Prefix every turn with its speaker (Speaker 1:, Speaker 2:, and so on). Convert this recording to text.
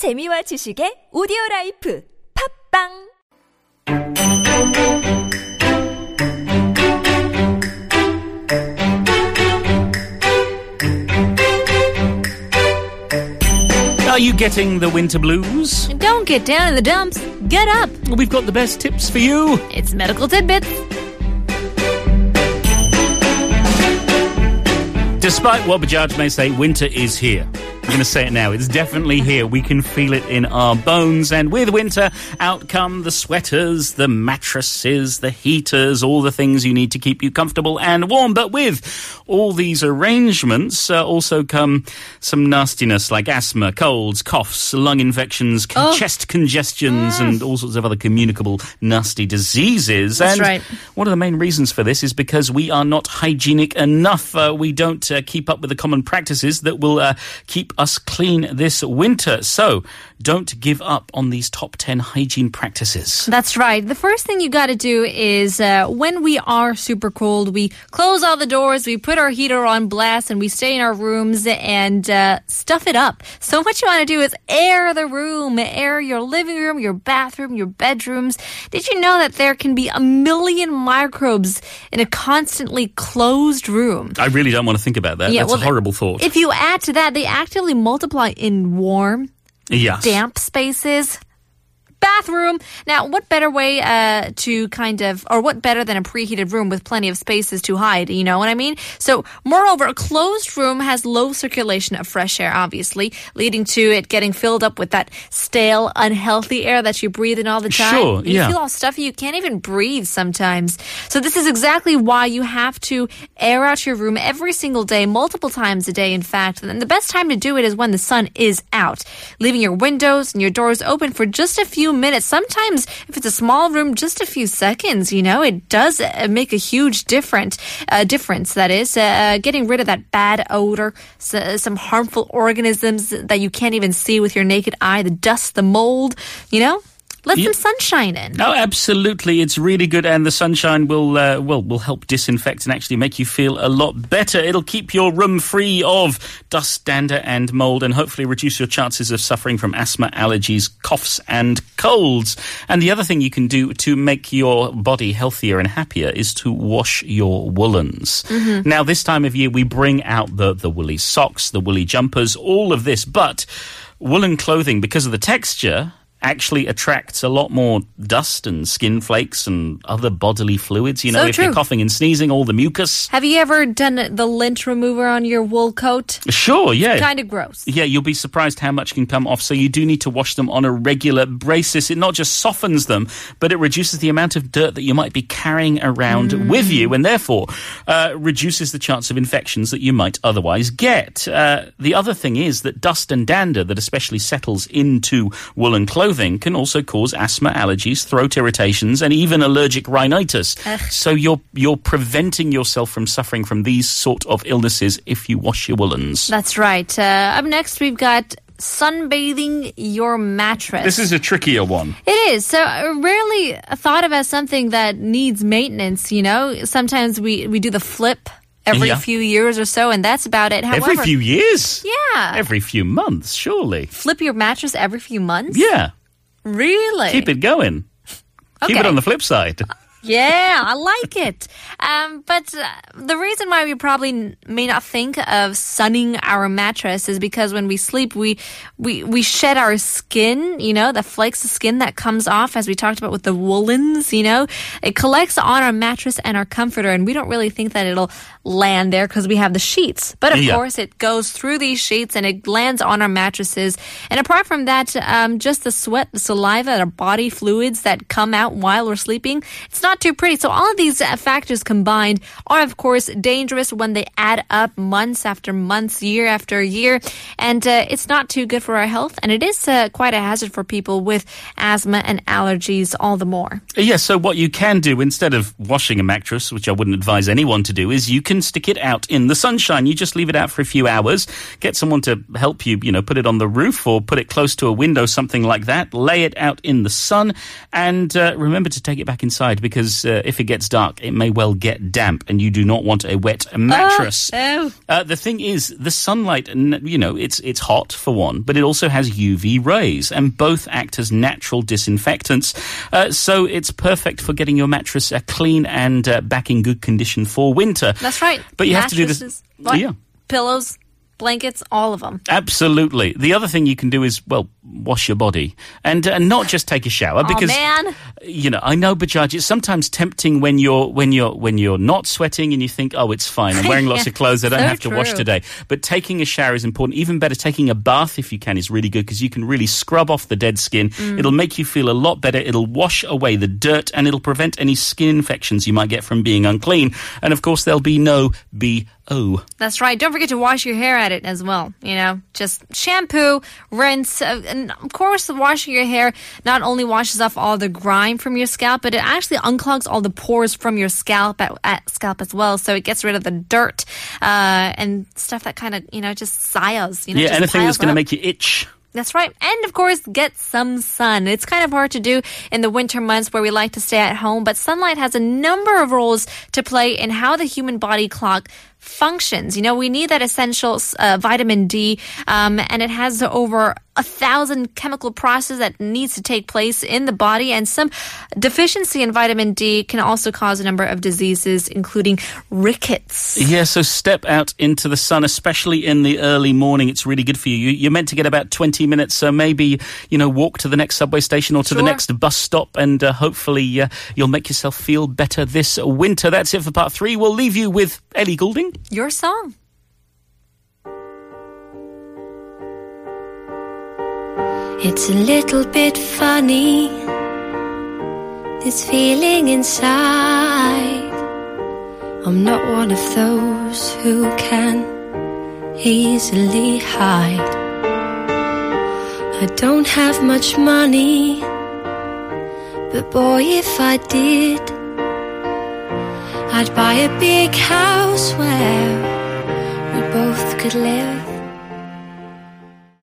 Speaker 1: 재미와 지식의 오디오 라이프 팟빵
Speaker 2: Are you getting the winter blues?
Speaker 3: Don't get down in the dumps. Get up.
Speaker 2: We've got the best tips for you.
Speaker 3: It's medical tidbits.
Speaker 2: Despite what Bajaj may say, winter is here. I'm going to say it now. It's definitely here. We can feel it in our bones. And with winter, out come the sweaters, the mattresses, the heaters, all the things you need to keep you comfortable and warm. But with all these arrangements, uh, also come some nastiness like asthma, colds, coughs, lung infections, con-
Speaker 3: Oh.
Speaker 2: chest congestions, and all sorts of other communicable nasty diseases.
Speaker 3: That's
Speaker 2: and
Speaker 3: right.
Speaker 2: one of the main reasons for this is because we are not hygienic enough. Uh, we don't uh, keep up with the common practices that will uh, keep us clean this winter. So don't give up on these top 10 hygiene practices.
Speaker 3: That's right. The first thing you got to do is uh, when we are super cold, we close all the doors, we put our heater on blast, and we stay in our rooms and uh, stuff it up. So what you want to do is air the room, air your living room, your bathroom, your bedrooms. Did you know that there can be a million microbes in a constantly closed room?
Speaker 2: I really don't want to think about that.
Speaker 3: Yeah,
Speaker 2: That's
Speaker 3: well,
Speaker 2: a horrible thought.
Speaker 3: If you add to that, they actively multiply in warm,
Speaker 2: yes.
Speaker 3: damp spaces. Bathroom. Now, what better way uh, to kind of, or what better than a preheated room with plenty of spaces to hide? You know what I mean? So, moreover, a closed room has low circulation of fresh air, obviously, leading to it getting filled up with that stale, unhealthy air that you breathe in all the time.
Speaker 2: Sure,
Speaker 3: you
Speaker 2: yeah.
Speaker 3: feel all stuffy. You can't even breathe sometimes. So, this is exactly why you have to air out your room every single day, multiple times a day, in fact. And the best time to do it is when the sun is out, leaving your windows and your doors open for just a few minutes. Sometimes, if it's a small room, just a few seconds, you know, it does uh, make a huge different, uh, difference. That is, uh, uh, getting rid of that bad odor, s- some harmful organisms that you can't even see with your naked eye, the dust, the mold, you know? Let
Speaker 2: Yeah.
Speaker 3: some sunshine in.
Speaker 2: No, absolutely. It's really good, and the sunshine will uh, well will help disinfect and actually make you feel a lot better. It'll keep your room free of dust, dander, and mold, and hopefully reduce your chances of suffering from asthma, allergies, coughs, and colds. And the other thing you can do to make your body healthier and happier is to wash your woolens. Now, this time of year, we bring out the the woolly socks, the woolly jumpers, all of this, but woolen clothing because of the texture actually attracts a lot more dust and skin flakes and other bodily fluids. You know,
Speaker 3: So
Speaker 2: if you're coughing and sneezing, all the mucus.
Speaker 3: Have you ever done the lint remover on your wool coat?
Speaker 2: Sure, yeah.
Speaker 3: Kind of gross.
Speaker 2: yeah, you'll be surprised how much can come off. So you do need to wash them on a regular basis. It not just softens them, but it reduces the amount of dirt that you might be carrying around with you, and therefore uh, reduces the chance of infections that you might otherwise get. Uh, the other thing is that dust and dander that especially settles into woolen clothing can also cause asthma, allergies, throat irritations, and even allergic rhinitis. So you're you're preventing yourself from suffering from these sort of illnesses if you wash your woolens.
Speaker 3: That's right. Uh, up next, we've got sunbathing your mattress.
Speaker 2: This is a trickier one.
Speaker 3: It is. So uh, rarely thought of as something that needs maintenance, you know? Sometimes we, we do the flip every
Speaker 2: Yeah.
Speaker 3: few years or so, and that's about it. However,
Speaker 2: Every few years?
Speaker 3: Yeah.
Speaker 2: Every few months, surely.
Speaker 3: flip your mattress every few months?
Speaker 2: Yeah.
Speaker 3: Really?
Speaker 2: Keep it going. Keep it on the flip side.
Speaker 3: Yeah, I like it. Um, but uh, the reason why we probably n- may not think of sunning our mattress is because when we sleep, we we we shed our skin. You know, the flakes of skin that comes off, as we talked about with the woolens. You know, it collects on our mattress and our comforter, and we don't really think that it'll land there because we have the sheets. But of
Speaker 2: Yeah.
Speaker 3: course, it goes through these sheets and it lands on our mattresses. And apart from that, um, just the sweat, the saliva, our body fluids that come out while we're sleeping, it's not too pretty. So all of these uh, factors combined are, of course, dangerous when they add up months after months, year after year. And uh, it's not too good for our health. And it is uh, quite a hazard for people with asthma and allergies all the more.
Speaker 2: Yes, so what you can do instead of washing a mattress, which I wouldn't advise anyone to do, is you can stick it out in the sunshine. You just leave it out for a few hours, get someone to help you, you know, put it on the roof or put it close to a window, something like that, lay it out in the sun, and uh, remember to take it back inside because because uh, if it gets dark, it may well get damp, and you do not want a wet mattress.
Speaker 3: Oh,
Speaker 2: Uh, the thing is, the sunlight, you know, it's it's hot for one, but it also has UV rays, and both act as natural disinfectants. Uh, so it's perfect for getting your mattress uh, clean and uh, back in good condition for winter.
Speaker 3: that's right.
Speaker 2: But you have to do this.
Speaker 3: Mattresses?
Speaker 2: Yeah.
Speaker 3: Pillows, blankets, all of them.
Speaker 2: Absolutely. The other thing you can do is, well, wash your body and uh, not just take a shower because
Speaker 3: oh man,
Speaker 2: you know I know Bajaj. It's sometimes tempting when you're when you're when you're not sweating and you think, oh, it's fine. I'm wearing lots of clothes. I don't
Speaker 3: So
Speaker 2: have to wash today. But taking a shower is important. Even better, taking a bath if you can is really good because you can really scrub off the dead skin.
Speaker 3: Mm.
Speaker 2: It'll make you feel a lot better. It'll wash away the dirt and it'll prevent any skin infections you might get from being unclean. And of course, there'll be no BO.
Speaker 3: that's right. Don't forget to wash your hair at it as well. You know, just shampoo, rinse, uh, and of course, washing your hair not only washes off all the grime from your scalp, but it actually unclogs all the pores from your scalp at, at scalp as well. So it gets rid of the dirt uh, and stuff that kind of you know just siles. You know,
Speaker 2: Yeah, anything that's going to make you itch.
Speaker 3: That's right. And of course, get some sun. It's kind of hard to do in the winter months where we like to stay at home, but sunlight has a number of roles to play in how the human body clock functions. You know, we need that essential uh, vitamin D, um, and it has over a thousand chemical processes that needs to take place in the body, and some deficiency in vitamin D can also cause a number of diseases, including rickets.
Speaker 2: Yeah, so step out into the sun, especially in the early morning. It's really good for you. You- You're meant to get about 20 minutes, so maybe, you know, walk to the next subway station or to the next bus stop, and uh, hopefully uh, you'll make yourself feel better this winter. That's it for part three. We'll leave you with Ellie Goulding.
Speaker 3: Your song.
Speaker 4: It's a little bit funny, this feeling inside. I'm not one of those who can easily hide. I don't have much money, but boy, if I did, I'd buy a big house where we both could live.